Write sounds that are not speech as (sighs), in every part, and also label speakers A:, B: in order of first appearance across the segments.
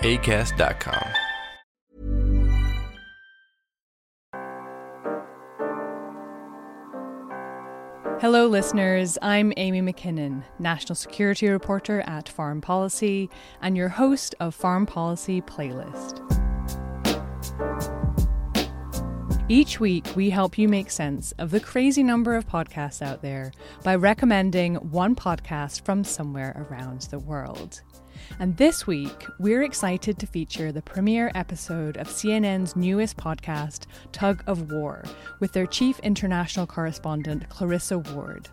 A: acast.com.
B: Hello, listeners. I'm Amy McKinnon, National Security Reporter at Foreign Policy, and your host of Foreign Policy Playlist. Each week, we help you make sense of the crazy number of podcasts out there by recommending one podcast from somewhere around the world. And this week, we're excited to feature the premiere episode of CNN's newest podcast, Tug of War, with their chief international correspondent, Clarissa Ward.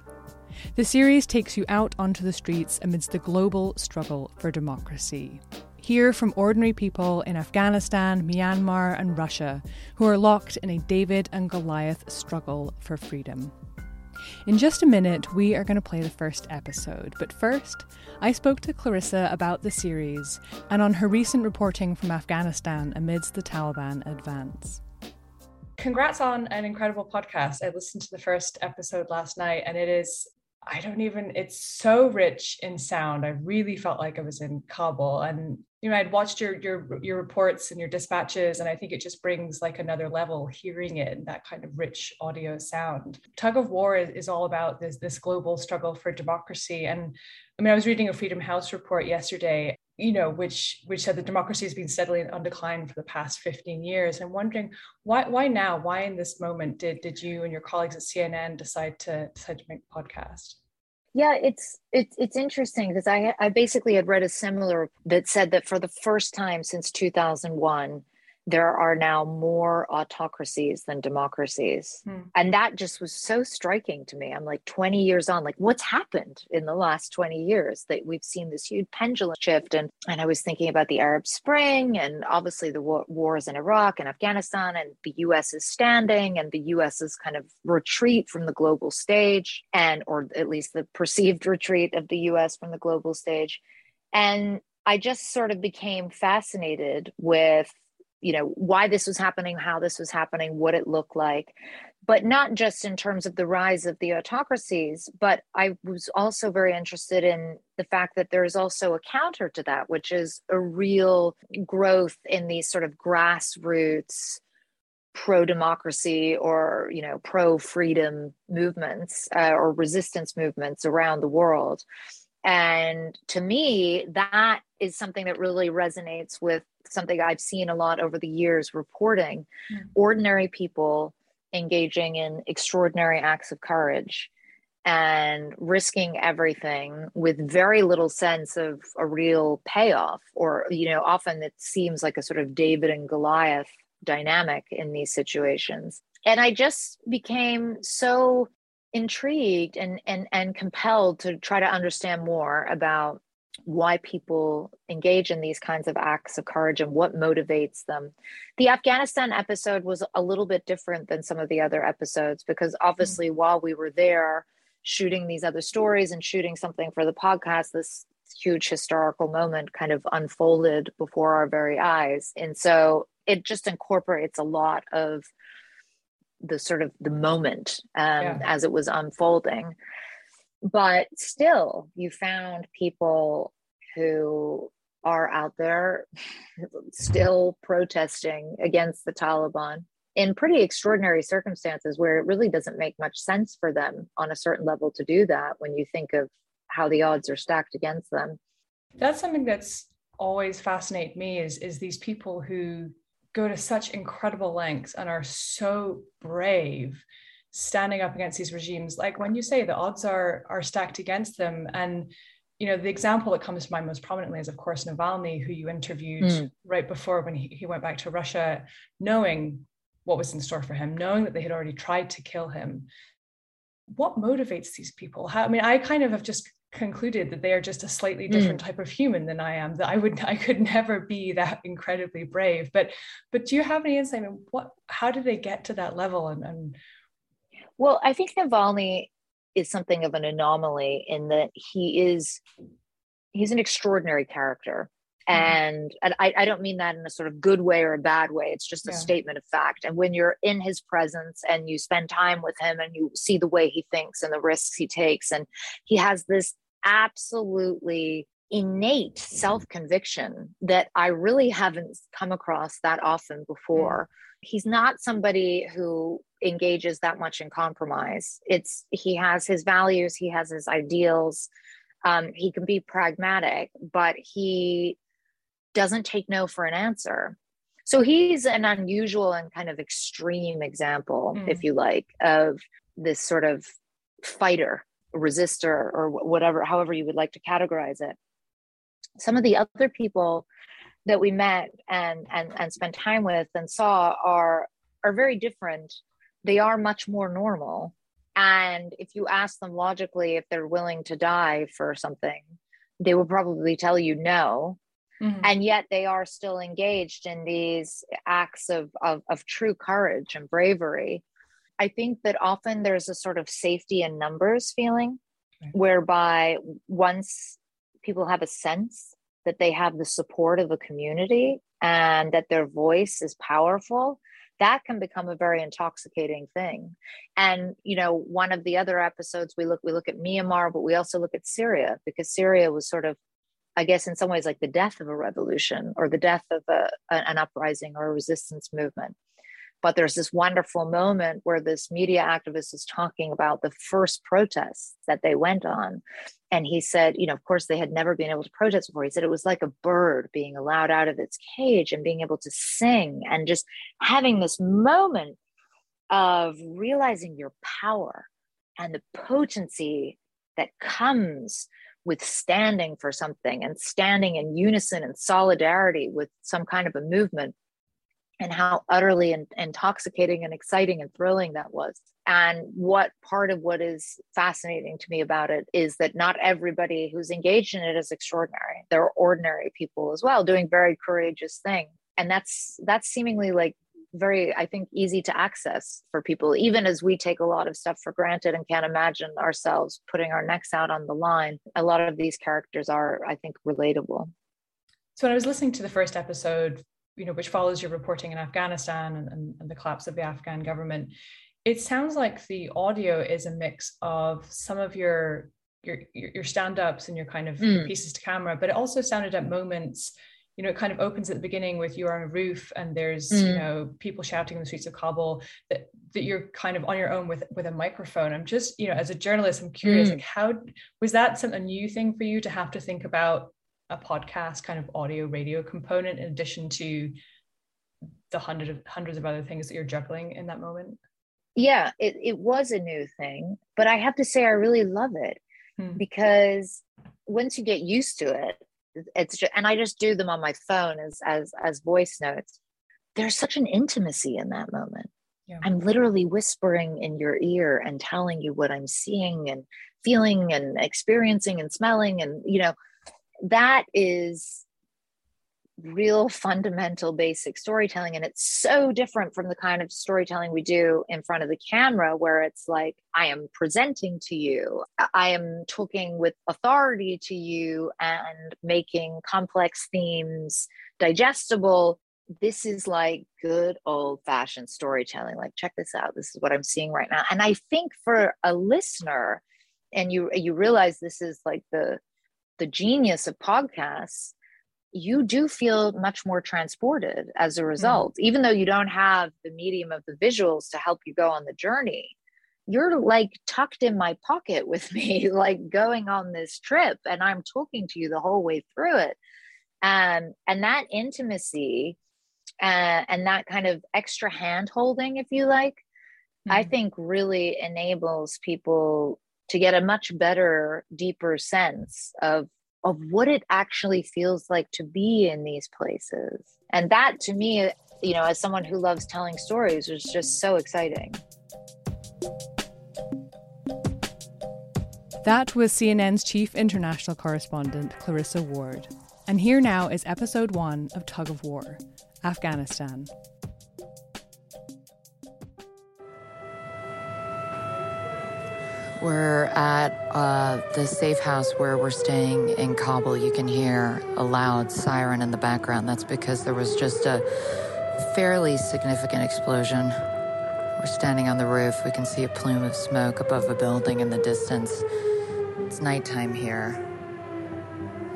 B: The series takes you out onto the streets amidst the global struggle for democracy. Hear from ordinary people in Afghanistan, Myanmar, and Russia who are locked in a David and Goliath struggle for freedom. In just a minute, we are going to play the first episode, but first, I spoke to Clarissa about the series and on her recent reporting from Afghanistan amidst the Taliban advance. Congrats on an incredible podcast. I listened to the first episode last night, and it is I don't even, it's so rich in sound. I really felt like I was in Kabul. And, you know, I'd watched your your your reports and your dispatches, and I think it just brings like another level hearing it and that kind of rich audio sound. Tug of War is, is all about this, this global struggle for democracy. And I mean, I was reading a Freedom House report yesterday, you know, which which said that democracy has been steadily on decline for the past 15 years. I'm wondering why why now? Why in this moment did did you and your colleagues at CNN decide to decide to make a podcast?
C: Yeah, it's it's it's interesting because I I basically had read a similar that said that for the first time since 2001 there are now more autocracies than democracies. Hmm. And that just was so striking to me. I'm like 20 years on, like what's happened in the last 20 years that we've seen this huge pendulum shift. And, and I was thinking about the Arab Spring and obviously the war, wars in Iraq and Afghanistan and the US is standing and the US's kind of retreat from the global stage and, or at least the perceived retreat of the US from the global stage. And I just sort of became fascinated with you know why this was happening how this was happening what it looked like. But not just in terms of the rise of the autocracies but i was also very interested in the fact that there's also a counter to that which is a real growth in these sort of grassroots pro democracy or you know pro freedom movements uh, or resistance movements around the world and to me that is something that really resonates with something I've seen a lot over the years reporting mm. ordinary people engaging in extraordinary acts of courage and risking everything with very little sense of a real payoff or you know often it seems like a sort of david and goliath dynamic in these situations and i just became so intrigued and and and compelled to try to understand more about why people engage in these kinds of acts of courage and what motivates them. The Afghanistan episode was a little bit different than some of the other episodes because obviously, mm-hmm. while we were there shooting these other stories and shooting something for the podcast, this huge historical moment kind of unfolded before our very eyes. And so it just incorporates a lot of the sort of the moment um, yeah. as it was unfolding but still you found people who are out there still protesting against the Taliban in pretty extraordinary circumstances where it really doesn't make much sense for them on a certain level to do that when you think of how the odds are stacked against them.
B: That's something that's always fascinated me is is these people who go to such incredible lengths and are so brave standing up against these regimes. Like when you say the odds are are stacked against them. And you know the example that comes to mind most prominently is of course navalny who you interviewed mm. right before when he, he went back to russia knowing what was in store for him knowing that they had already tried to kill him. What motivates these people? How i mean i kind of have just concluded that they are just a slightly hmm. different mm. type of human than i am that i would (laughs) i could never be that incredibly brave but but do you have any insight in what how did they get to that level and, and
C: well, I think Navalny is something of an anomaly in that he is he's an extraordinary character. Mm-hmm. And, and I, I, don't mean that in a sort of good way or a bad way. It's just a yeah. statement of fact. And when you're in his presence and you spend time with him and you see the way he thinks and the risks he takes, and he has this absolutely innate self conviction that I really haven't come across that often before. He's not somebody who engages that much in compromise it's he has his values he has his ideals um, he can be pragmatic but he doesn't take no for an answer so he's an unusual and kind of extreme example mm. if you like of this sort of fighter resistor or whatever however you would like to categorize it. Some of the other people that we met and and and spent time with and saw are are very different. They are much more normal. And if you ask them logically if they're willing to die for something they will probably tell you no. Mm-hmm. and yet they are still engaged in these acts of, of of true courage and bravery i think that often there's a sort of safety in numbers feeling whereby once people have a sense that they have the support of a community and that their voice is powerful that can become a very intoxicating thing. And you know one of the other episodes we look we look at myanmar but we also look at syria because syria was sort of i guess in some ways like the death of a revolution or the death of a, an uprising or a resistance movement but there's this wonderful moment where this media activist is talking about the first protests that they went on. And he said, you know, of course, they had never been able to protest before. He said it was like a bird being allowed out of its cage and being able to sing and just having this moment of realizing your power and the potency that comes with standing for something and standing in unison and solidarity with some kind of a movement and how utterly in, intoxicating and exciting and thrilling that was. And what part of what is fascinating to me about it is that not everybody who's engaged in it is extraordinary. There are ordinary people as well doing very courageous things. And that's that's seemingly like very, I think, easy to access for people, even as we take a lot of stuff for granted and can't imagine ourselves putting our necks out on the line. A lot of these characters are, I think, relatable.
B: So when I was listening to the first episode you know, which follows your reporting in Afghanistan and, and, and the collapse of the Afghan government, it sounds like the audio is a mix of some of your your your stand-ups and your kind of mm. pieces to camera, but it also sounded at moments you know, it kind of opens at the beginning with you're on a roof and there's, mm. you know, people shouting in the streets of Kabul that, that you're kind of on your own with, with a microphone. I'm just, you know, as a journalist, I'm curious, mm. like how, was that some, a new thing for you to have to think about a podcast kind of audio radio component in addition to the hundred of hundreds of other things that you're juggling in that moment?
C: Yeah, it, it was a new thing, but I have to say I really love it hmm. because once you get used to it, it's just, and I just do them on my phone as as as voice notes. There's such an intimacy in that moment. Yeah. I'm literally whispering in your ear and telling you what I'm seeing and feeling and experiencing and smelling and you know that is real fundamental basic storytelling and it's so different from the kind of storytelling we do in front of the camera where it's like i am presenting to you i am talking with authority to you and making complex themes digestible. This is like good old fashioned storytelling. Like check this out. This is what i'm seeing right now. And i think for a listener and you you realize this is like the the genius of podcasts, you do feel much more transported as a mm-hmm. result. Mm-hmm. Even though you don't have the medium of the visuals to help you go on the journey, you're like tucked in my pocket with (laughs) me, like going on this trip, and I'm talking to you the whole way through it. And and that intimacy uh, and that kind of extra hand holding, if you like, mm-hmm. I think really enables people to get a much better, deeper sense of of what it actually feels like to be in these places. And that to me, you know, as someone who loves telling stories, was just so exciting.
B: That was CNN's chief international correspondent, Clarissa Ward. And here now is episode one of Tug of War Afghanistan.
D: We're at uh, the safe house where we're staying in Kabul. You can hear a loud siren in the background. That's because there was just a fairly significant explosion. We're standing on the roof. We can see a plume of smoke above a building in the distance. It's nighttime here.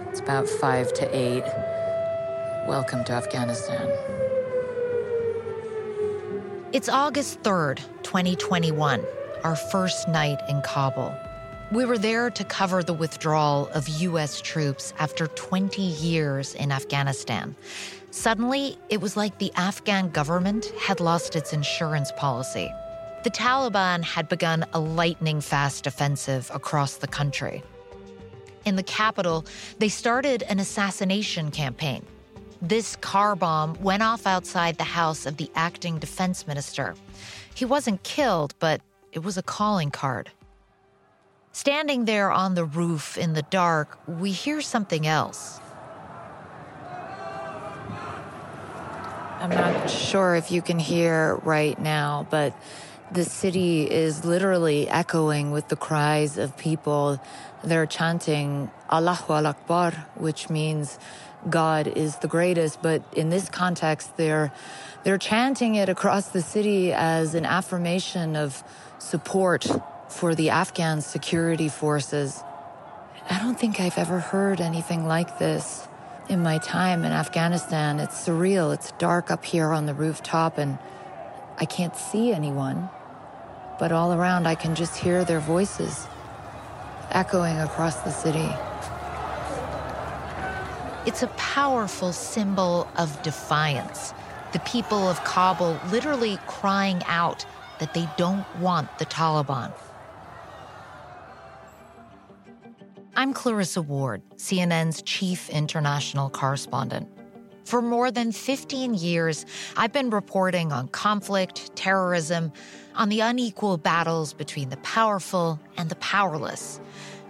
D: It's about five to eight. Welcome to Afghanistan.
E: It's August 3rd, 2021 our first night in Kabul. We were there to cover the withdrawal of U.S. troops after 20 years in Afghanistan. Suddenly, it was like the Afghan government had lost its insurance policy. The Taliban had begun a lightning fast offensive across the country. In the capital, they started an assassination campaign. This car bomb went off outside the house of the acting defense minister. He wasn't killed, but it was a calling card. Standing there on the roof in the dark, we hear something else.
D: I'm not sure if you can hear right now, but the city is literally echoing with the cries of people. They're chanting Allahu Akbar, which means God is the greatest. But in this context, they're, they're chanting it across the city as an affirmation of support for the Afghan security forces. I don't think I've ever heard anything like this in my time in Afghanistan. It's surreal. It's dark up here on the rooftop and I can't see anyone. But all around, I can just hear their voices echoing across the city.
E: It's a powerful symbol of defiance. The people of Kabul literally crying out that they don't want the Taliban. I'm Clarissa Ward, CNN's chief international correspondent. For more than 15 years, I've been reporting on conflict, terrorism, on the unequal battles between the powerful and the powerless.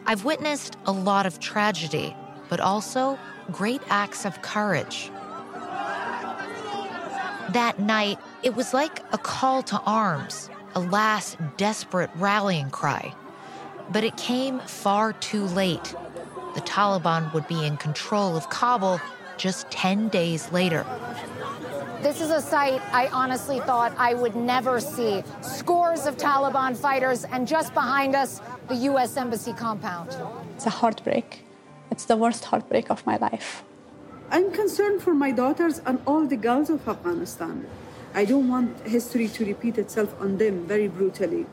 E: I've witnessed a lot of tragedy, but also great acts of courage. That night, it was like a call to arms, a last desperate rallying cry. But it came far too late. The Taliban would be in control of Kabul just 10 days later.
F: This is a sight I honestly thought I would never see. Scores of Taliban fighters, and just behind us, the U.S. Embassy compound.
G: It's a heartbreak. It's the worst heartbreak of my life.
H: I'm concerned for my daughters and all the girls of Afghanistan. I don't want history to repeat itself on them very brutally.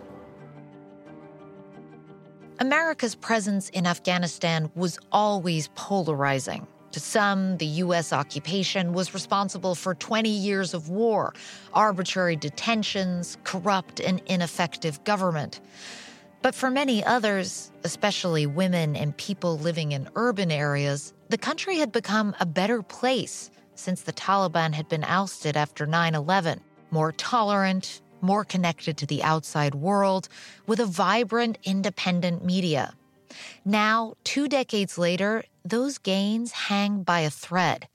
E: America's presence in Afghanistan was always polarizing. To some, the U.S. occupation was responsible for 20 years of war, arbitrary detentions, corrupt and ineffective government. But for many others, especially women and people living in urban areas, the country had become a better place since the Taliban had been ousted after 9 11, more tolerant, more connected to the outside world, with a vibrant, independent media. Now, two decades later, those gains hang by a thread.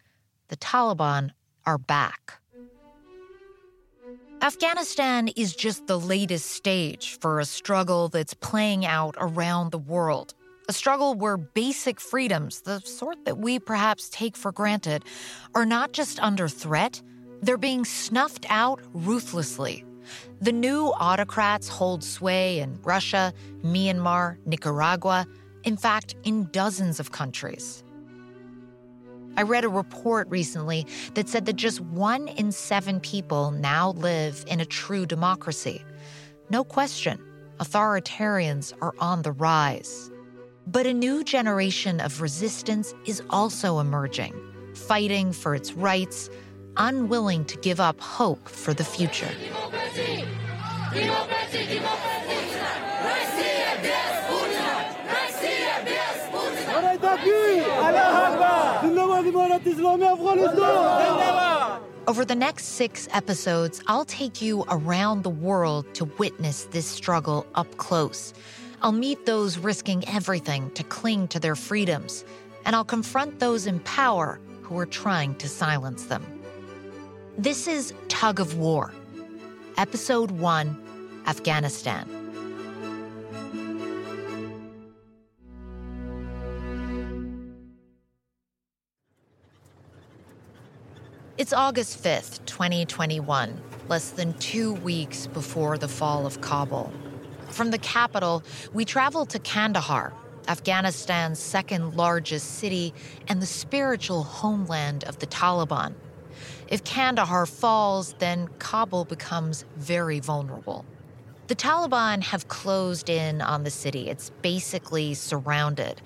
E: The Taliban are back. Afghanistan is just the latest stage for a struggle that's playing out around the world. A struggle where basic freedoms, the sort that we perhaps take for granted, are not just under threat, they're being snuffed out ruthlessly. The new autocrats hold sway in Russia, Myanmar, Nicaragua, in fact, in dozens of countries. I read a report recently that said that just one in seven people now live in a true democracy. No question, authoritarians are on the rise. But a new generation of resistance is also emerging, fighting for its rights, unwilling to give up hope for the future. Over the next six episodes, I'll take you around the world to witness this struggle up close. I'll meet those risking everything to cling to their freedoms, and I'll confront those in power who are trying to silence them. This is Tug of War, Episode 1 Afghanistan. It's August 5th, 2021, less than two weeks before the fall of Kabul. From the capital, we travel to Kandahar, Afghanistan's second largest city and the spiritual homeland of the Taliban. If Kandahar falls, then Kabul becomes very vulnerable. The Taliban have closed in on the city. It's basically surrounded.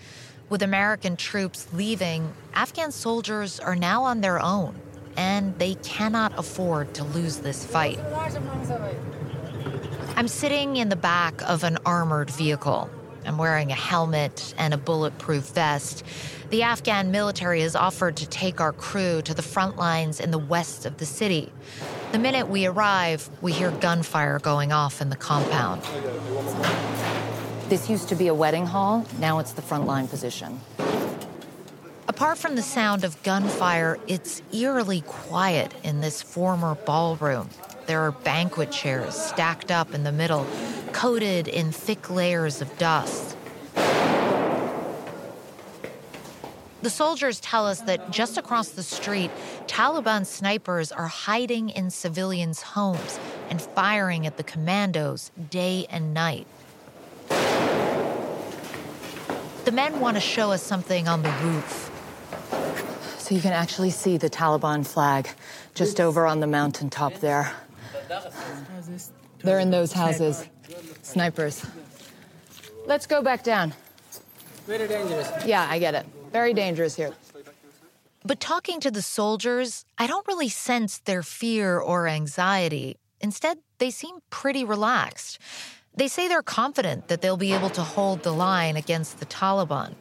E: With American troops leaving, Afghan soldiers are now on their own, and they cannot afford to lose this fight. I'm sitting in the back of an armored vehicle. I'm wearing a helmet and a bulletproof vest. The Afghan military has offered to take our crew to the front lines in the west of the city. The minute we arrive, we hear gunfire going off in the compound.
D: This used to be a wedding hall, now it's the frontline position.
E: Apart from the sound of gunfire, it's eerily quiet in this former ballroom. There are banquet chairs stacked up in the middle, coated in thick layers of dust. The soldiers tell us that just across the street, Taliban snipers are hiding in civilians' homes and firing at the commandos day and night. The men want to show us something on the roof.
D: So you can actually see the Taliban flag just over on the mountaintop there. They're in those houses. Snipers. Let's go back down.
I: Very dangerous.
D: Yeah, I get it. Very dangerous here.
E: But talking to the soldiers, I don't really sense their fear or anxiety. Instead, they seem pretty relaxed. They say they're confident that they'll be able to hold the line against the Taliban.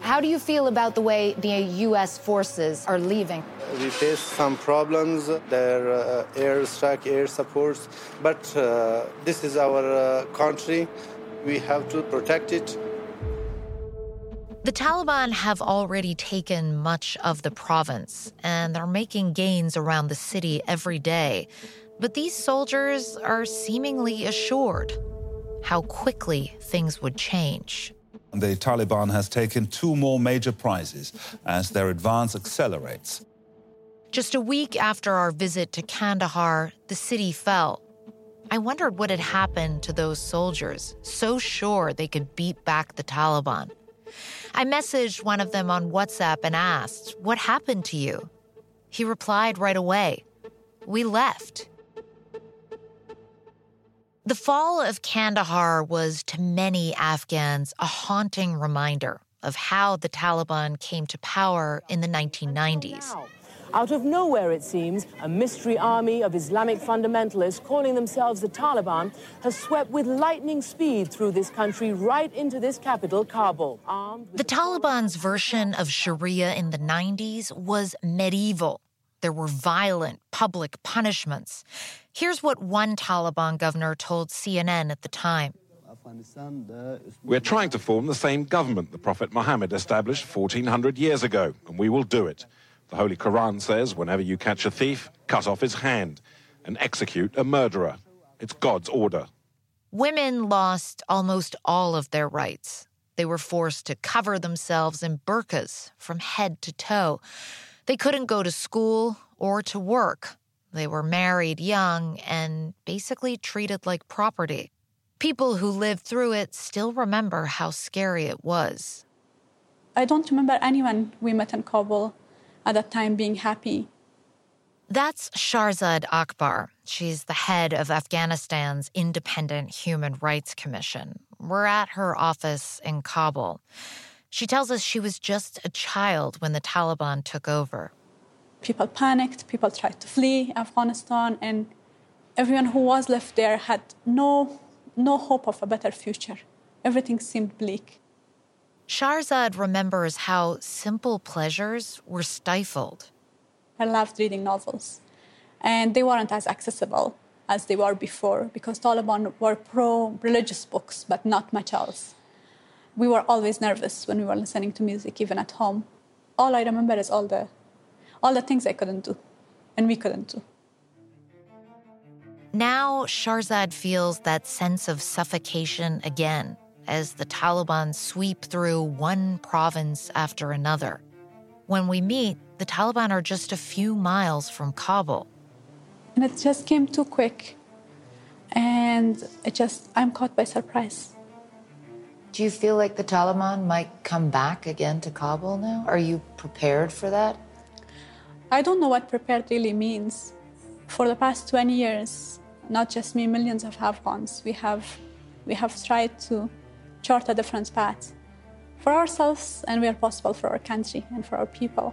F: How do you feel about the way the U.S. forces are leaving?
J: We face some problems, their uh, air strike, air supports, but uh, this is our uh, country. We have to protect it.
E: The Taliban have already taken much of the province, and they're making gains around the city every day. But these soldiers are seemingly assured how quickly things would change.
K: The Taliban has taken two more major prizes as their advance accelerates.
E: Just a week after our visit to Kandahar, the city fell. I wondered what had happened to those soldiers, so sure they could beat back the Taliban. I messaged one of them on WhatsApp and asked, What happened to you? He replied right away, We left. The fall of Kandahar was to many Afghans a haunting reminder of how the Taliban came to power in the 1990s.
L: Out of nowhere, it seems, a mystery army of Islamic fundamentalists calling themselves the Taliban has swept with lightning speed through this country right into this capital, Kabul.
E: The Taliban's version of Sharia in the 90s was medieval. There were violent public punishments. Here's what one Taliban governor told CNN at the time.
M: We're trying to form the same government the Prophet Muhammad established 1400 years ago, and we will do it. The Holy Quran says whenever you catch a thief, cut off his hand and execute a murderer. It's God's order.
E: Women lost almost all of their rights. They were forced to cover themselves in burqas from head to toe. They couldn't go to school or to work. They were married young and basically treated like property. People who lived through it still remember how scary it was.
G: I don't remember anyone we met in Kabul at that time being happy.
E: That's Sharzad Akbar. She's the head of Afghanistan's Independent Human Rights Commission. We're at her office in Kabul. She tells us she was just a child when the Taliban took over.
G: People panicked, people tried to flee Afghanistan, and everyone who was left there had no, no hope of a better future. Everything seemed bleak.
E: Shahrzad remembers how simple pleasures were stifled.
G: I loved reading novels, and they weren't as accessible as they were before because Taliban were pro religious books, but not much else. We were always nervous when we were listening to music, even at home. All I remember is all the, all the things I couldn't do, and we couldn't do.
E: Now, Shahrzad feels that sense of suffocation again as the Taliban sweep through one province after another. When we meet, the Taliban are just a few miles from Kabul.
G: And it just came too quick. And it just, I'm caught by surprise.
D: Do you feel like the Taliban might come back again to Kabul now? Are you prepared for that?
G: I don't know what prepared really means. For the past 20 years, not just me, millions of Afghans, we have, we have tried to chart a different path for ourselves and where possible for our country and for our people.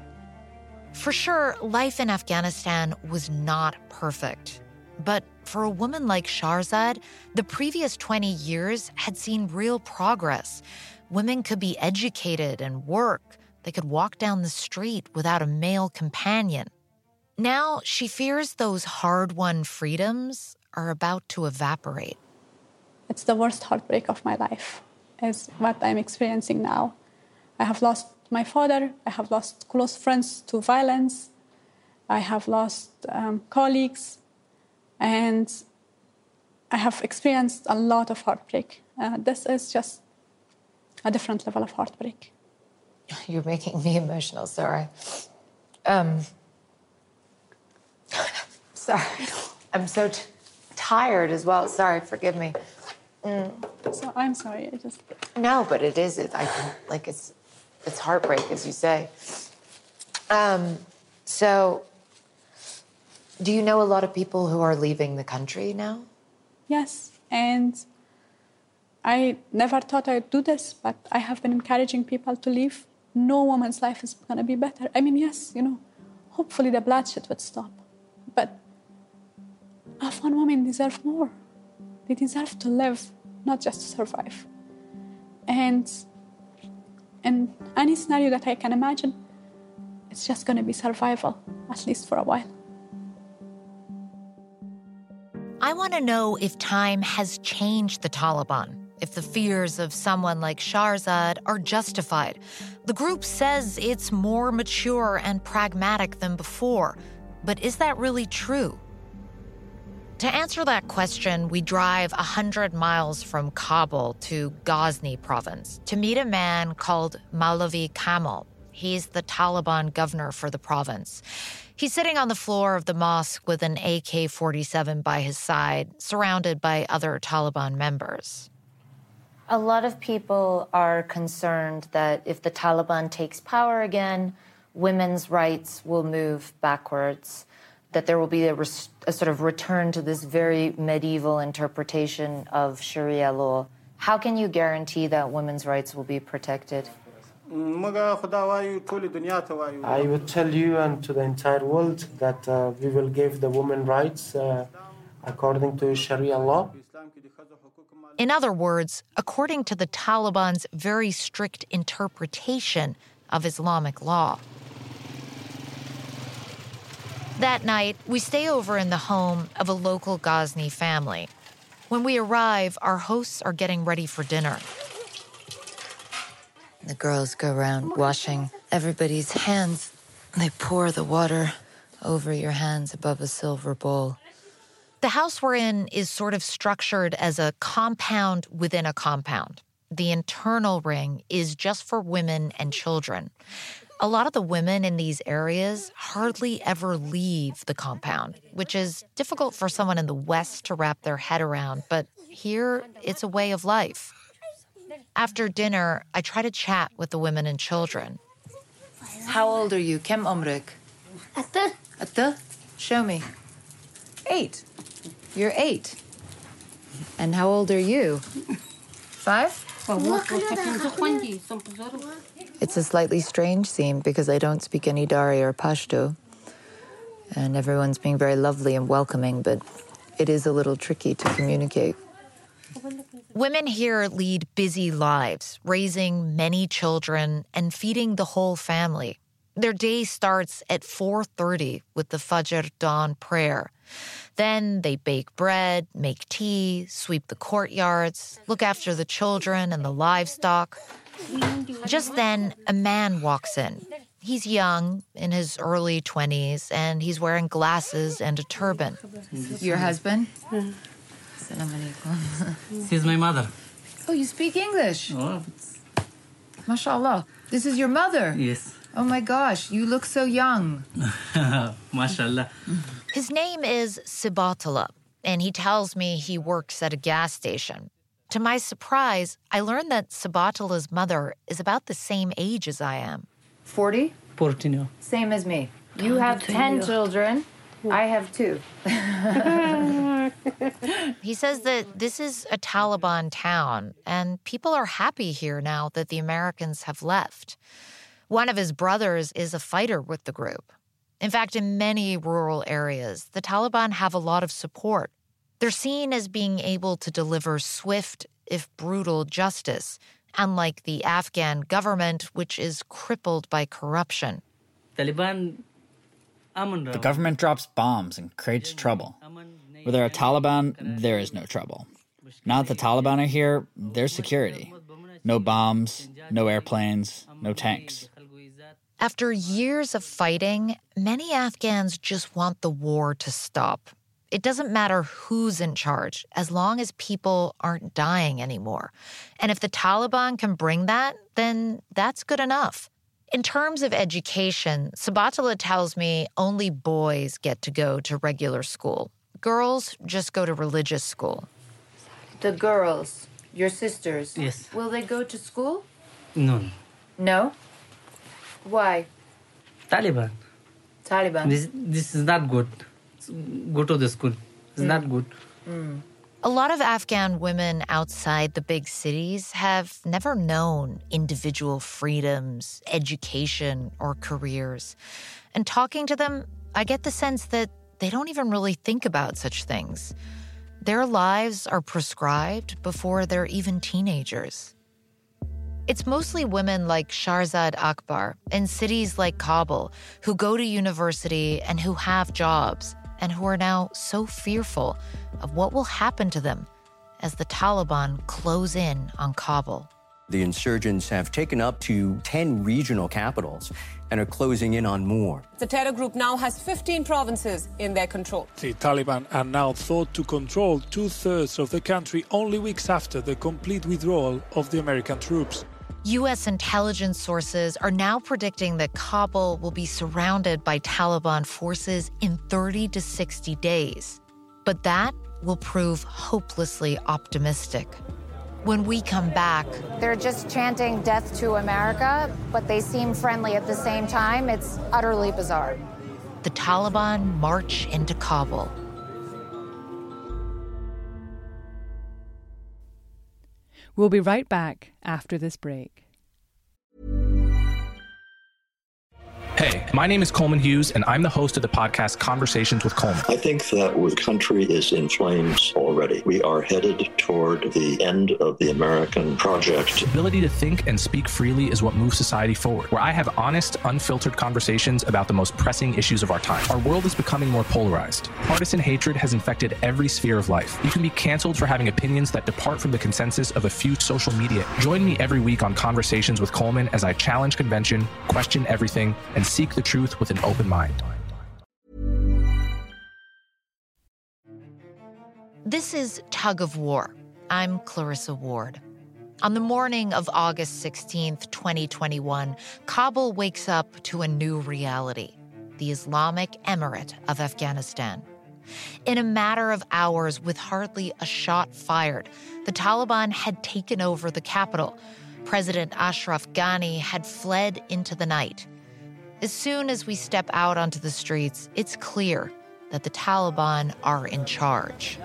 E: For sure, life in Afghanistan was not perfect. But for a woman like Sharzad, the previous 20 years had seen real progress. Women could be educated and work. They could walk down the street without a male companion. Now she fears those hard won freedoms are about to evaporate.
G: It's the worst heartbreak of my life, is what I'm experiencing now. I have lost my father, I have lost close friends to violence, I have lost um, colleagues, and I have experienced a lot of heartbreak. Uh, this is just a different level of heartbreak. (laughs)
D: You're making me emotional, sorry. Um, (laughs) sorry. I'm so t- tired as well. Sorry, forgive me.
G: Mm. So I'm sorry. I just
D: no, but it is. It, I like it's it's heartbreak, as you say. Um, so, do you know a lot of people who are leaving the country now?
G: Yes, and I never thought I'd do this, but I have been encouraging people to leave. No woman's life is going to be better. I mean, yes, you know, hopefully the bloodshed would stop, but Afghan women deserve more. They deserve to live, not just to survive. And in any scenario that I can imagine, it's just going to be survival, at least for a while.
E: I want to know if time has changed the Taliban, if the fears of someone like Shahrzad are justified. The group says it's more mature and pragmatic than before, but is that really true? To answer that question, we drive 100 miles from Kabul to Ghazni province to meet a man called Malavi Kamal. He's the Taliban governor for the province. He's sitting on the floor of the mosque with an AK 47 by his side, surrounded by other Taliban members.
D: A lot of people are concerned that if the Taliban takes power again, women's rights will move backwards that there will be a, res- a, sort of return to this very medieval interpretation of Sharia law. How can you guarantee that women's rights will be protected?
I: I would tell you and to the entire world that uh, we will give the women rights uh, according to Sharia law.
E: In other words, according to the Taliban's very strict interpretation of Islamic law. That night, we stay over in the home of a local Ghazni family. When we arrive, our hosts are getting ready for dinner.
D: The girls go around washing everybody's hands. They pour the water over your hands above a silver bowl.
E: The house we're in is sort of structured as a compound within a compound. The internal ring is just for women and children. A lot of the women in these areas hardly ever leave the compound, which is difficult for someone in the West to wrap their head around, but here it's a way of life. After dinner, I try to chat with the women and children.
D: How old are you? Kem omrik?
N: Atta.
D: Atta? Show me. Eight. You're eight. And how old are you? Five? It's a slightly strange scene because I don't speak any Dari or Pashto. and everyone's being very lovely and welcoming, but it is a little tricky to communicate.
E: Women here lead busy lives, raising many children and feeding the whole family. Their day starts at 4:30 with the Fajr dawn prayer. Then they bake bread, make tea, sweep the courtyards, look after the children and the livestock. Just then, a man walks in. He's young, in his early 20s, and he's wearing glasses and a turban.
D: Your husband? (laughs)
N: She's my mother.
D: Oh, you speak English?
N: Oh,
D: Mashallah. This is your mother?
N: yes.
D: Oh my gosh, you look so young. (laughs)
N: Mashallah.
E: His name is Sibatala, and he tells me he works at a gas station. To my surprise, I learned that Sabatala's mother is about the same age as I am.
D: 40?
N: Portino.
D: Same as me. You have 10 children. I have two. (laughs)
E: He says that this is a Taliban town, and people are happy here now that the Americans have left. One of his brothers is a fighter with the group. In fact, in many rural areas, the Taliban have a lot of support. They're seen as being able to deliver swift, if brutal, justice, unlike the Afghan government, which is crippled by corruption.
N: Taliban.
O: The government drops bombs and creates trouble. Where there are Taliban, there is no trouble. Now that the Taliban are here, there's security. No bombs, no airplanes, no tanks.
E: After years of fighting, many Afghans just want the war to stop. It doesn't matter who's in charge, as long as people aren't dying anymore. And if the Taliban can bring that, then that's good enough. In terms of education, Sabatala tells me only boys get to go to regular school. Girls just go to religious school.
D: The girls, your sisters.
N: Yes.
D: Will they go to school?
N: No.
D: No. Why?
N: Taliban.
D: Taliban.
N: This this is not good. Go to the school. It's hmm. not good. Hmm.
E: A lot of Afghan women outside the big cities have never known individual freedoms, education, or careers. And talking to them, I get the sense that they don't even really think about such things. Their lives are prescribed before they're even teenagers. It's mostly women like Sharzad Akbar in cities like Kabul who go to university and who have jobs and who are now so fearful of what will happen to them as the Taliban close in on Kabul.
P: The insurgents have taken up to 10 regional capitals and are closing in on more.
Q: The terror group now has 15 provinces in their control.
R: The Taliban are now thought to control two thirds of the country only weeks after the complete withdrawal of the American troops.
E: U.S. intelligence sources are now predicting that Kabul will be surrounded by Taliban forces in 30 to 60 days. But that will prove hopelessly optimistic. When we come back,
F: They're just chanting death to America, but they seem friendly at the same time. It's utterly bizarre.
E: the Taliban march into Kabul.
B: We'll be right back after this break.
S: Hey, my name is Coleman Hughes, and I'm the host of the podcast Conversations with Coleman.
T: I think that the country is in flames already. We are headed toward the end of the American project.
S: The ability to think and speak freely is what moves society forward, where I have honest, unfiltered conversations about the most pressing issues of our time. Our world is becoming more polarized. Partisan hatred has infected every sphere of life. You can be canceled for having opinions that depart from the consensus of a few social media. Join me every week on Conversations with Coleman as I challenge convention, question everything, and seek the truth with an open mind.
E: This is Tug of War. I'm Clarissa Ward. On the morning of August 16th, 2021, Kabul wakes up to a new reality the Islamic Emirate of Afghanistan. In a matter of hours, with hardly a shot fired, the Taliban had taken over the capital. President Ashraf Ghani had fled into the night. As soon as we step out onto the streets, it's clear that the Taliban are in charge.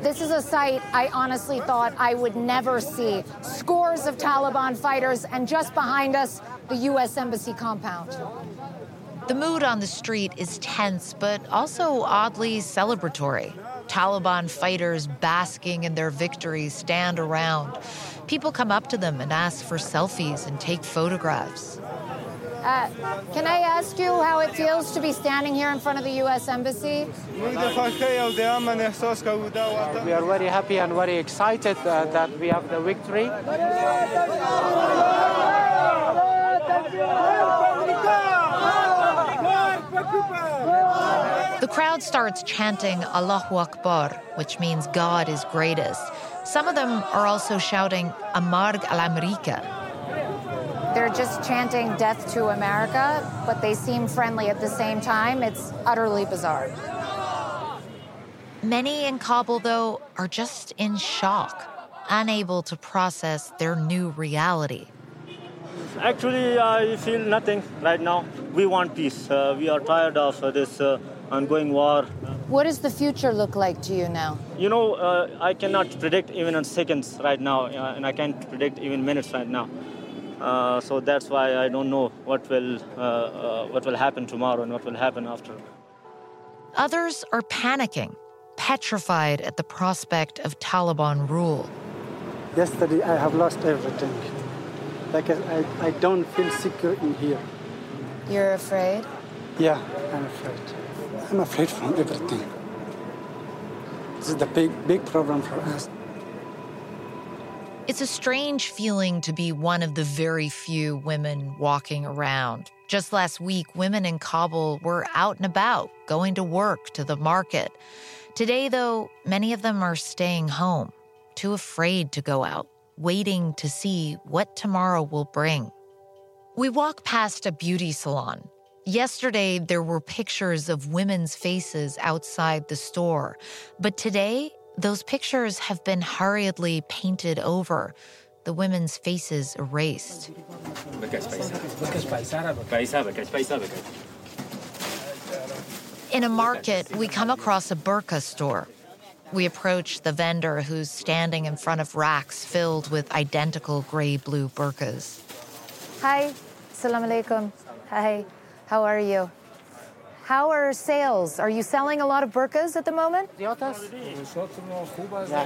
F: This is a sight I honestly thought I would never see. Scores of Taliban fighters, and just behind us, the U.S. Embassy compound.
E: The mood on the street is tense, but also oddly celebratory. Taliban fighters basking in their victory stand around. People come up to them and ask for selfies and take photographs.
F: Uh, can I ask you how it feels to be standing here in front of the U.S. Embassy?
I: We are very happy and very excited uh, that we have the victory.
E: The crowd starts chanting Allahu Akbar, which means God is greatest. Some of them are also shouting Amarg al America.
F: They're just chanting death to America, but they seem friendly at the same time. It's utterly bizarre.
E: Many in Kabul, though, are just in shock, unable to process their new reality.
U: Actually, I feel nothing right now. We want peace. Uh, we are tired of uh, this uh, ongoing war.
F: What does the future look like to you now?
U: You know, uh, I cannot predict even in seconds right now, uh, and I can't predict even minutes right now. Uh, so that's why I don't know what will what will happen tomorrow and what will happen after.
E: Others are panicking, petrified at the prospect of Taliban rule.
V: Yesterday, I have lost everything. Like I, I don't feel secure in here.
F: You're afraid?
V: Yeah, I'm afraid. I'm afraid from everything. This is the big, big problem for us.
E: It's a strange feeling to be one of the very few women walking around. Just last week, women in Kabul were out and about, going to work, to the market. Today, though, many of them are staying home, too afraid to go out waiting to see what tomorrow will bring. We walk past a beauty salon. Yesterday, there were pictures of women's faces outside the store, but today, those pictures have been hurriedly painted over, the women's faces erased. In a market, we come across a burqa store. We approach the vendor who's standing in front of racks filled with identical gray blue burqas.
F: Hi, salam alaikum. Hi, how are you? How are sales? Are you selling a lot of burkas at the moment?
I: Yeah,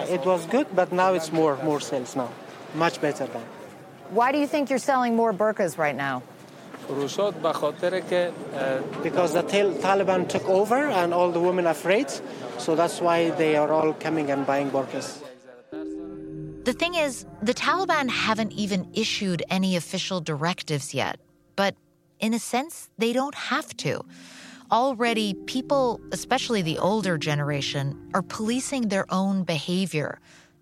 I: it was good, but now it's more more sales now. Much better now.
F: Why do you think you're selling more burkas right now?
I: Because the Taliban took over and all the women are afraid, so that's why they are all coming and buying burkas.
E: The thing is, the Taliban haven't even issued any official directives yet, but in a sense, they don't have to. Already, people, especially the older generation, are policing their own behavior.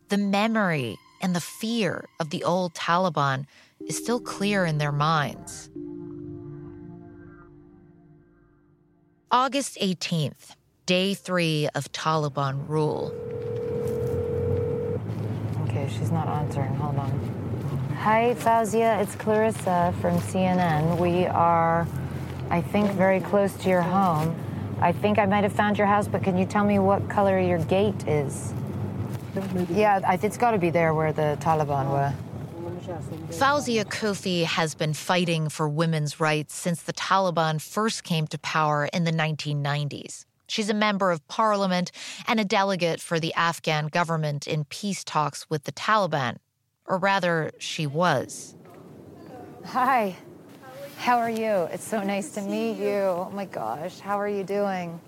E: The memory and the fear of the old Taliban is still clear in their minds. August 18th, day three of Taliban rule.
D: Okay, she's not answering. Hold on. Hi, Fauzia. It's Clarissa from CNN. We are, I think, very close to your home. I think I might have found your house, but can you tell me what color your gate is? Yeah, it's got to be there where the Taliban were.
E: Fauzia Koofi has been fighting for women's rights since the Taliban first came to power in the 1990s. She's a member of parliament and a delegate for the Afghan government in peace talks with the Taliban. Or rather, she was.
F: Hi. How are you? It's so nice to meet you. Oh my gosh. How are you doing?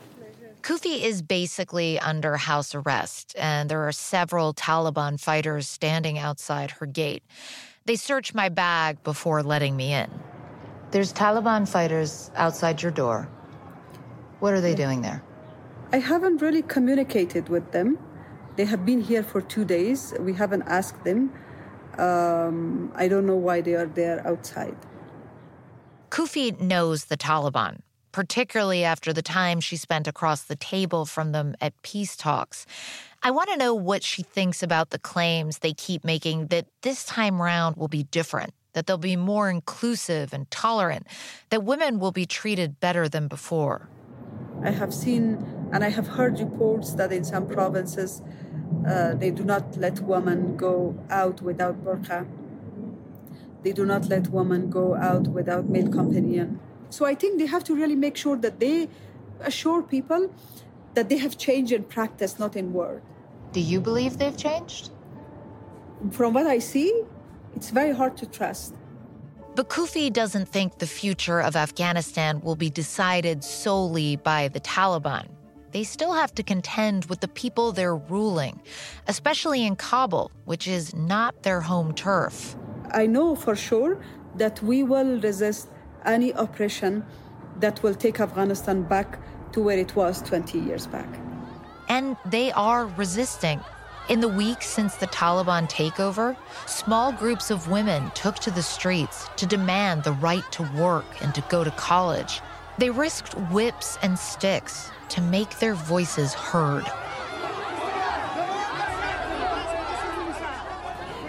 E: Koofi is basically under house arrest, and there are several Taliban fighters standing outside her gate. They search my bag before letting me in.
D: There's Taliban fighters outside your door. What are they doing there?
H: I haven't really communicated with them. They have been here for two days. We haven't asked them. Um, I don't know why they are there outside.
E: Koofi knows the Taliban particularly after the time she spent across the table from them at peace talks. I want to know what she thinks about the claims they keep making that this time round will be different, that they'll be more inclusive and tolerant, that women will be treated better than before.
H: I have seen and I have heard reports that in some provinces uh, they do not let women go out without burqa. They do not let women go out without male companion So I think they have to really make sure that they assure people that they have changed in practice, not in word.
E: Do you believe they've changed?
H: From what I see, it's very hard to trust.
E: But Koofi doesn't think the future of Afghanistan will be decided solely by the Taliban. They still have to contend with the people they're ruling, especially in Kabul, which is not their home turf.
H: I know for sure that we will resist any oppression that will take Afghanistan back to where it was 20 years back.
E: And they are resisting. In the weeks since the Taliban takeover, small groups of women took to the streets to demand the right to work and to go to college. They risked whips and sticks to make their voices heard.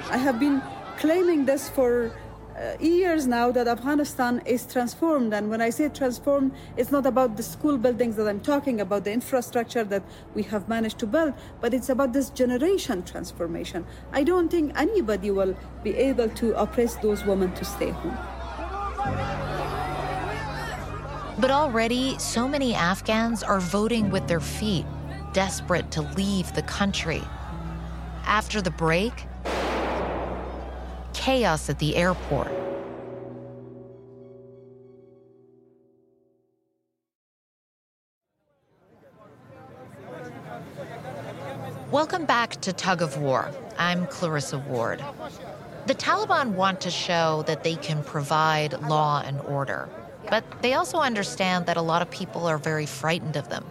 H: I have been claiming this for uh, years now that Afghanistan is transformed. And when I say transformed, it's not about the school buildings that I'm talking about, the infrastructure that we have managed to build, but it's about this generation transformation. I don't think anybody will be able to oppress those women to stay home.
E: But already, so many Afghans are voting with their feet, desperate to leave the country. After the break, chaos at the airport. Welcome back to Tug of War. I'm Clarissa Ward. The Taliban want to show that they can provide law and order, but they also understand that a lot of people are very frightened of them,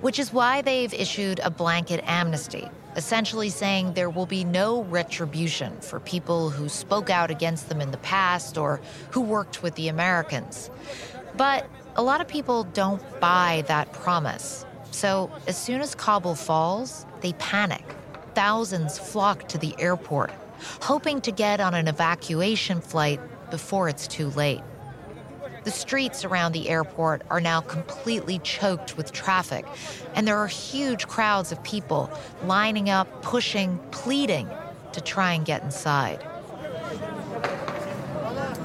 E: which is why they've issued a blanket amnesty, essentially saying there will be no retribution for people who spoke out against them in the past or who worked with the Americans. But a lot of people don't buy that promise. So as soon as Kabul falls, they panic. Thousands flock to the airport, hoping to get on an evacuation flight before it's too late. The streets around the airport are now completely choked with traffic, and there are huge crowds of people lining up, pushing, pleading to try and get inside.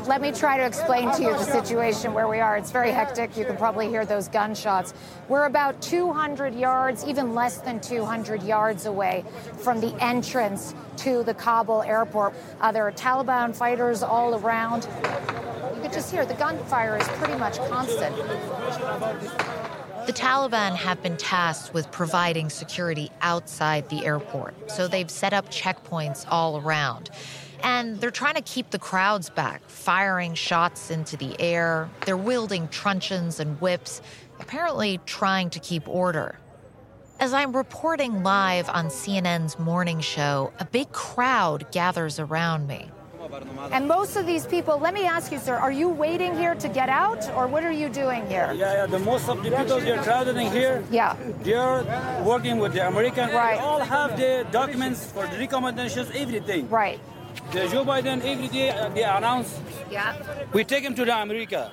F: Let me try to explain to you the situation where we are. It's very hectic. You can probably hear those gunshots. We're about 200 yards, even less than 200 yards away from the entrance to the Kabul airport. Uh, there are Taliban fighters all around. You just hear the gunfire is pretty much constant.
E: The Taliban have been tasked with providing security outside the airport, so they've set up checkpoints all around. And they're trying to keep the crowds back, firing shots into the air. They're wielding truncheons and whips, apparently trying to keep order. As I'm reporting live on CNN's morning show, a big crowd gathers around me.
F: And most of these people, let me ask you, sir, are you waiting here to get out, or what are you doing here?
W: Yeah, yeah. The most of the people they're traveling here,
F: yeah,
W: they're working with the American.
F: Right.
W: They all have the documents for the recommendations, everything.
F: Right.
W: The Joe Biden every day uh, they announce.
F: Yeah.
W: We take him to the America,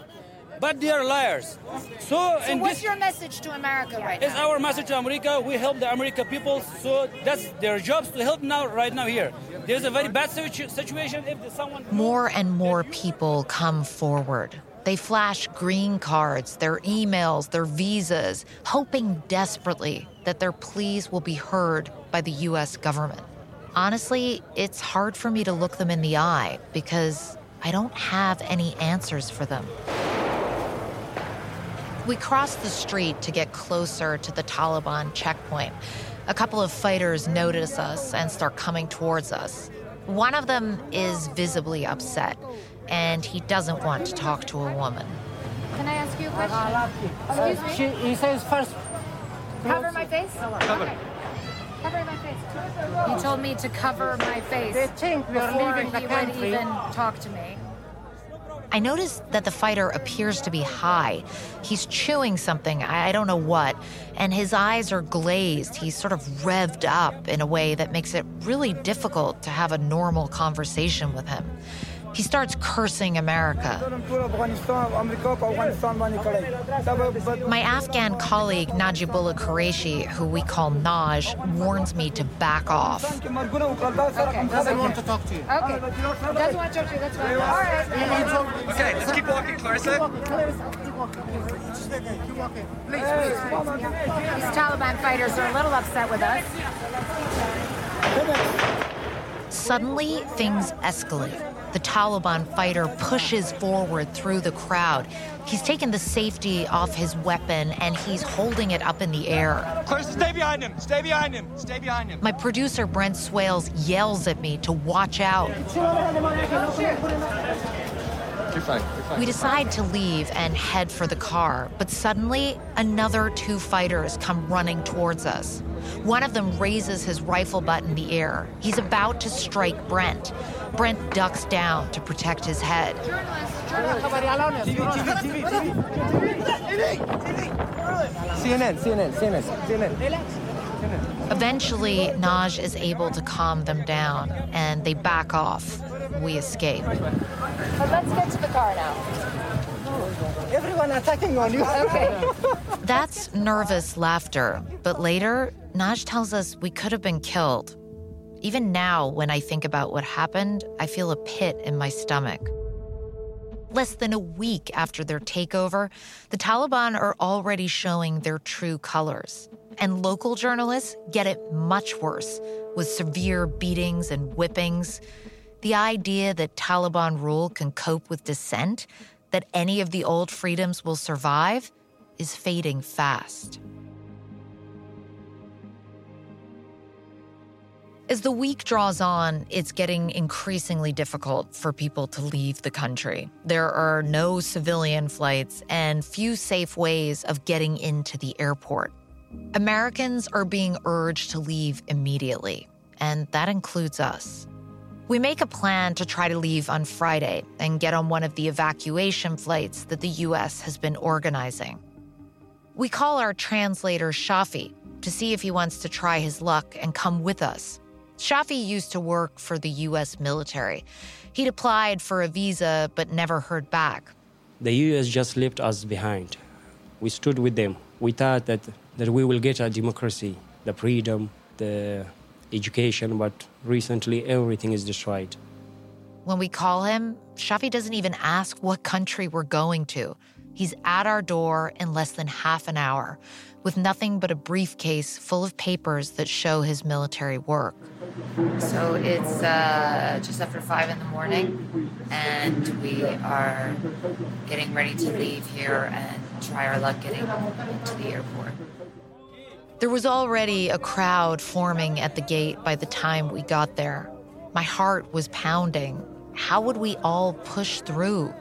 W: but they are liars. So,
F: So
W: and
F: what's
W: this
F: your message to America right
W: is
F: now?
W: It's our message to America. We help the American people, so that's their jobs to help now, right now here. There's a very bad situation if someone.
E: More and more people come forward. They flash green cards, their emails, their visas, hoping desperately that their pleas will be heard by the US government. Honestly, it's hard for me to look them in the eye because I don't have any answers for them. We cross the street to get closer to the Taliban checkpoint. A couple of fighters notice us and start coming towards us. One of them is visibly upset, and he doesn't want to talk to a woman.
F: Can I ask you a question? Excuse me.
W: She, he says first.
F: Cover my face?
W: Cover.
F: Okay. Cover my face. He told me to cover my face
W: They think we are
F: before
W: leaving the
F: he
W: country.
F: would even talk to me.
E: I notice that the fighter appears to be high. He's chewing something, I I don't know what, and his eyes are glazed. He's sort of revved up in a way that makes it really difficult to have a normal conversation with him. He starts cursing America. My Afghan colleague Najibullah Qureshi, who we call Naj, warns me to back off.
F: Okay. Doesn't want to talk to you. Okay. Doesn't want to talk to you. That's fine. All right.
X: Okay, let's keep walking, Clarissa.
F: Keep walking, Clarissa. These Taliban fighters are a little upset with us.
E: Suddenly, things escalate. The Taliban fighter pushes forward through the crowd. He's taken the safety off his weapon and he's holding it up in the air.
X: Close, stay behind him. Stay behind him. Stay behind him.
E: My producer, Brent Swails, yells at me to watch out.
X: You're fine. You're fine.
E: We decide to leave and head for the car, but suddenly another two fighters come running towards us. One of them raises his rifle butt in the air. He's about to strike Brent. Brent ducks down to protect his head.
X: CNN, CNN, CNN, CNN.
E: Eventually, Naj is able to calm them down and they back off. We escape.
F: But let's get to the car now.
X: Everyone attacking on you.
F: Okay. (laughs)
E: That's nervous laughter, but later, Naj tells us we could have been killed. Even now, when I think about what happened, I feel a pit in my stomach. Less than a week after their takeover, the Taliban are already showing their true colors. And local journalists get it much worse, with severe beatings and whippings. The idea that Taliban rule can cope with dissent, that any of the old freedoms will survive, is fading fast. As the week draws on, it's getting increasingly difficult for people to leave the country. There are no civilian flights and few safe ways of getting into the airport. Americans are being urged to leave immediately, and that includes us. We make a plan to try to leave on Friday and get on one of the evacuation flights that the US has been organizing. We call our translator Shafi to see if he wants to try his luck and come with us. Shafi used to work for the US military. He'd applied for a visa but never heard back.
Y: The US just left us behind. We stood with them. We thought that, that we will get a democracy, the freedom, the education, but recently everything is destroyed.
E: When we call him, Shafi doesn't even ask what country we're going to. He's at our door in less than half an hour with nothing but a briefcase full of papers that show his military work.
D: So it's uh, just after five in the morning, and we are getting ready to leave here and try our luck getting to the airport.
E: There was already a crowd forming at the gate by the time we got there. My heart was pounding. How would we all push through?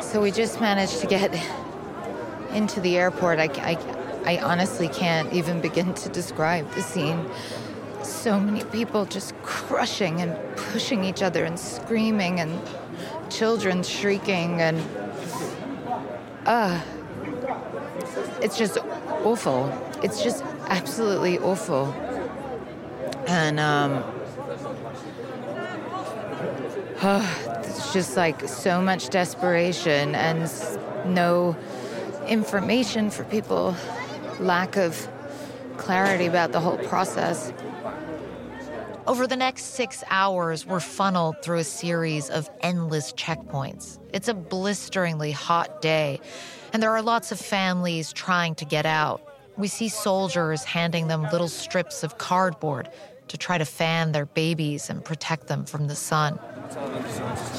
D: So we just managed to get into the airport. I, I, I honestly can't even begin to describe the scene. So many people just crushing and pushing each other and screaming, and children shrieking, and uh, it's just awful. It's just absolutely awful. And um, (sighs) it's just like so much desperation and no information for people, lack of clarity about the whole process.
E: Over the next six hours, we're funneled through a series of endless checkpoints. It's a blisteringly hot day, and there are lots of families trying to get out. We see soldiers handing them little strips of cardboard to try to fan their babies and protect them from the sun.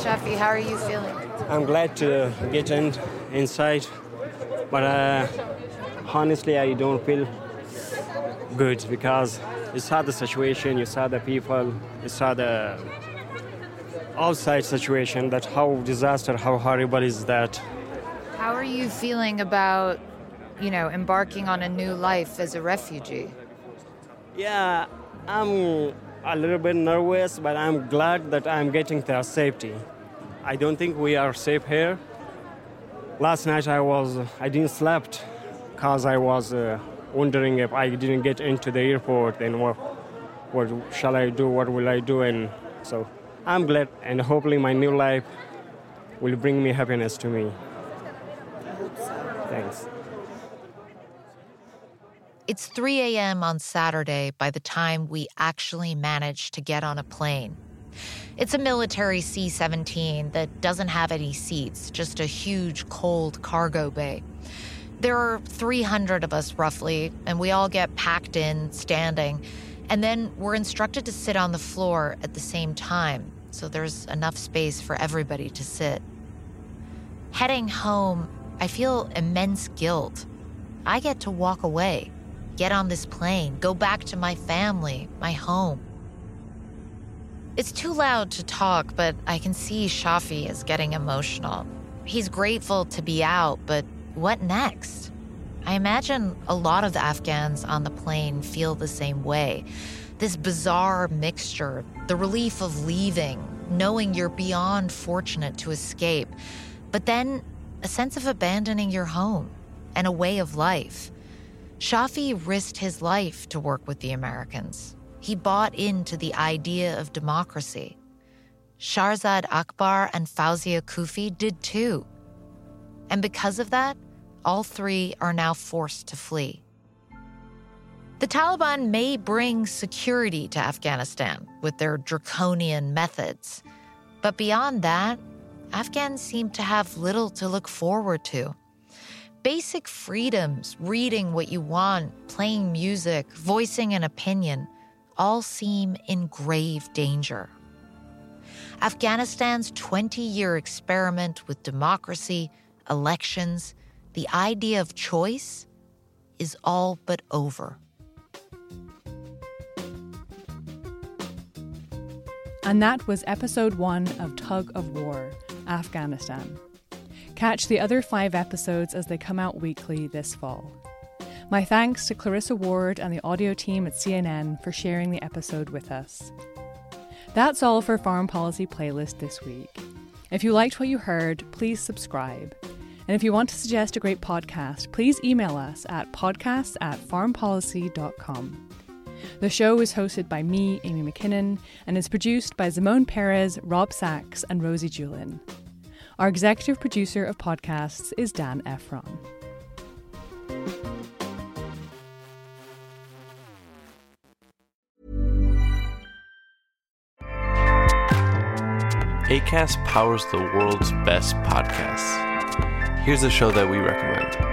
D: Shafi, how are you feeling?
Y: I'm glad to get in inside, but uh, honestly, I don't feel good because you saw the situation, you saw the people, you saw the outside situation. That how disaster, how horrible is that?
D: How are you feeling about, you know, embarking on a new life as a refugee?
Y: Yeah, I'm a little bit nervous, but I'm glad that I'm getting to safety. I don't think we are safe here. Last night I was I didn't slept because I was uh, wondering if I didn't get into the airport and what what shall I do? What will I do? And so I'm glad, and hopefully my new life will bring me happiness to me. Thanks.
E: It's 3 a.m. on Saturday by the time we actually manage to get on a plane. It's a military C 17 that doesn't have any seats, just a huge, cold cargo bay. There are 300 of us roughly, and we all get packed in, standing, and then we're instructed to sit on the floor at the same time, so there's enough space for everybody to sit. Heading home, I feel immense guilt. I get to walk away, get on this plane, go back to my family, my home. It's too loud to talk, but I can see Shafi is getting emotional. He's grateful to be out, but what next? I imagine a lot of Afghans on the plane feel the same way. This bizarre mixture, the relief of leaving, knowing you're beyond fortunate to escape, but then a sense of abandoning your home and a way of life. Shafi risked his life to work with the Americans. He bought into the idea of democracy. Shaharzad Akbar and Fauzia Koofi did too. And because of that, all three are now forced to flee. The Taliban may bring security to Afghanistan with their draconian methods, but beyond that, Afghans seem to have little to look forward to. Basic freedoms, reading what you want, playing music, voicing an opinion, all seem in grave danger. Afghanistan's 20 year experiment with democracy, elections, the idea of choice is all but over.
A: And that was episode one of Tug of War Afghanistan. Catch the other five episodes as they come out weekly this fall. My thanks to Clarissa Ward and the audio team at CNN for sharing the episode with us. That's all for Foreign Policy Playlist this week. If you liked what you heard, please subscribe. And if you want to suggest a great podcast, please email us at podcasts at foreignpolicy.com. The show is hosted by me, Amy Mackinnon, and is produced by Simone Perez, Rob Sachs, and Rosie Julin. Our executive producer of podcasts is Dan Efron.
Z: ACAST powers the world's best podcasts. Here's a show that we recommend.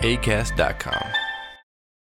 Z: ACAST.com.